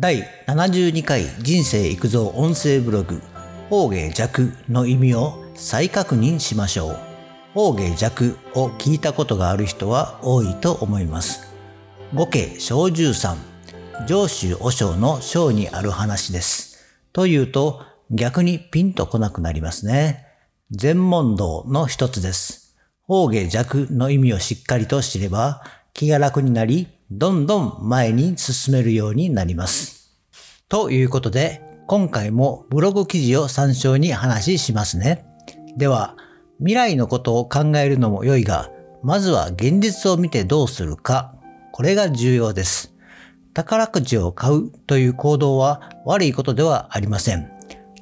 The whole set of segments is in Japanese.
第72回人生育造音声ブログ方言弱の意味を再確認しましょう。方言弱を聞いたことがある人は多いと思います。五家小十三、上州和尚の章にある話です。というと逆にピンとこなくなりますね。全問答の一つです。方言弱の意味をしっかりと知れば気が楽になり、どんどん前に進めるようになります。ということで、今回もブログ記事を参照に話しますね。では、未来のことを考えるのも良いが、まずは現実を見てどうするか。これが重要です。宝くじを買うという行動は悪いことではありません。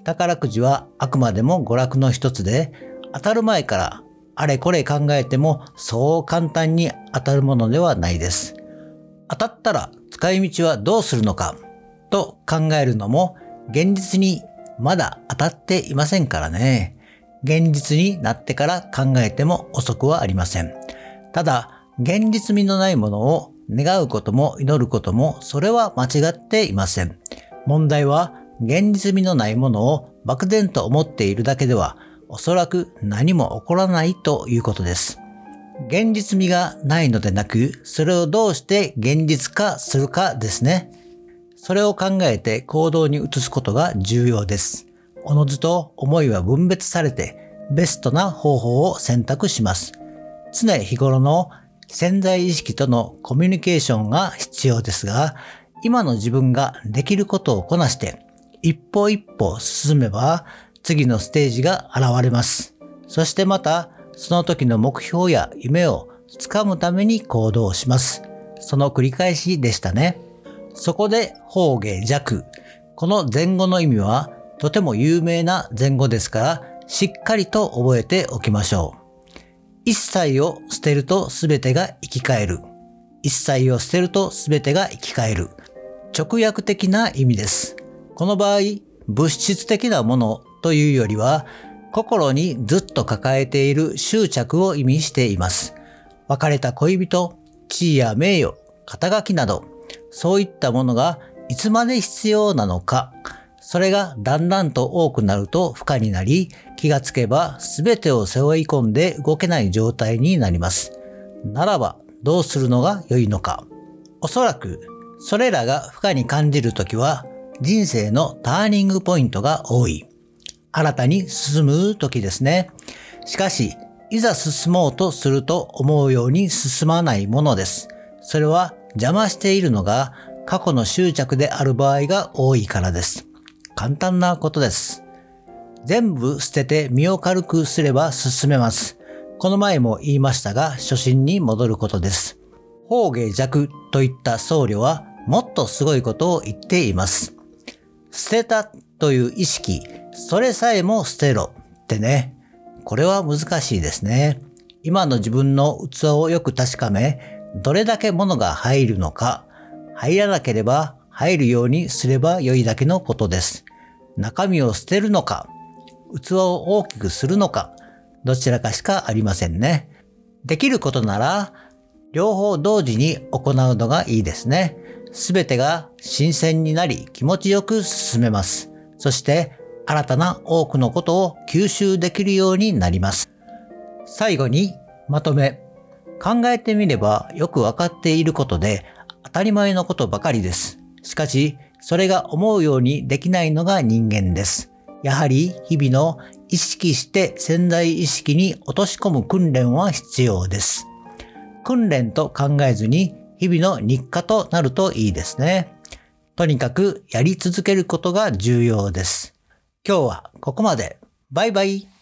宝くじはあくまでも娯楽の一つで、当たる前からあれこれ考えてもそう簡単に当たるものではないです。当たったら使い道はどうするのか？と考えるのも現実にまだ当たっていませんからね。現実になってから考えても遅くはありません。ただ、現実味のないものを願うことも祈ることもそれは間違っていません。問題は現実味のないものを漠然と思っているだけではおそらく何も起こらないということです。現実味がないのでなく、それをどうして現実化するかですね。それを考えて行動に移すことが重要です。おのずと思いは分別されて、ベストな方法を選択します。常日頃の潜在意識とのコミュニケーションが必要ですが、今の自分ができることをこなして、一歩一歩進めば、次のステージが現れます。そしてまた、その時の目標や夢をつかむために行動します。その繰り返しでしたね。そこで方言弱。この前後の意味はとても有名な前後ですから、しっかりと覚えておきましょう。一切を捨てると全てが生き返る。一切を捨てると全てが生き返る。直訳的な意味です。この場合、物質的なものというよりは、心にずっと抱えている執着を意味しています。別れた恋人、地位や名誉、肩書きなど、そういったものがいつまで必要なのか、それがだんだんと多くなると負荷になり、気がつけば全てを背負い込んで動けない状態になります。ならば、どうするのが良いのか。おそらく、それらが負荷に感じるときは、人生のターニングポイントが多い。新たに進む時ですね。しかし、いざ進もうとすると思うように進まないものです。それは邪魔しているのが過去の執着である場合が多いからです。簡単なことです。全部捨てて身を軽くすれば進めます。この前も言いましたが、初心に戻ることです。方芸弱といった僧侶はもっとすごいことを言っています。捨てたという意識、それさえも捨てろってね。これは難しいですね。今の自分の器をよく確かめ、どれだけ物が入るのか、入らなければ入るようにすれば良いだけのことです。中身を捨てるのか、器を大きくするのか、どちらかしかありませんね。できることなら、両方同時に行うのがいいですね。すべてが新鮮になり気持ちよく進めます。そして新たな多くのことを吸収できるようになります。最後にまとめ。考えてみればよくわかっていることで当たり前のことばかりです。しかし、それが思うようにできないのが人間です。やはり日々の意識して潜在意識に落とし込む訓練は必要です。訓練と考えずに日々の日課となるといいですね。とにかくやり続けることが重要です。今日はここまで。バイバイ。